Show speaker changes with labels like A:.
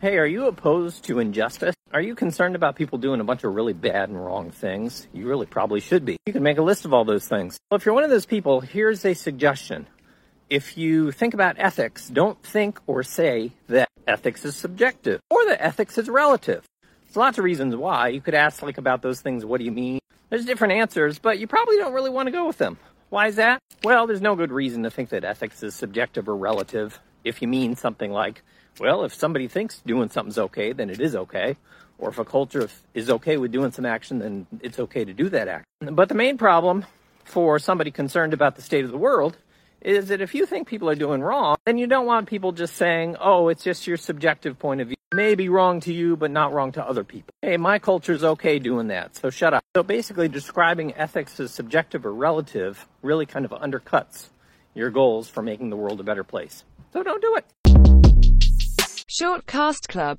A: Hey, are you opposed to injustice? Are you concerned about people doing a bunch of really bad and wrong things? You really probably should be. You can make a list of all those things. Well, if you're one of those people, here's a suggestion. If you think about ethics, don't think or say that ethics is subjective or that ethics is relative. There's lots of reasons why. You could ask like about those things, what do you mean? There's different answers, but you probably don't really want to go with them. Why is that? Well, there's no good reason to think that ethics is subjective or relative if you mean something like well, if somebody thinks doing something's okay, then it is okay. Or if a culture is okay with doing some action, then it's okay to do that action. But the main problem for somebody concerned about the state of the world is that if you think people are doing wrong, then you don't want people just saying, oh, it's just your subjective point of view. Maybe wrong to you, but not wrong to other people. Hey, my culture's okay doing that, so shut up. So basically, describing ethics as subjective or relative really kind of undercuts your goals for making the world a better place. So don't do it.
B: Shortcast Club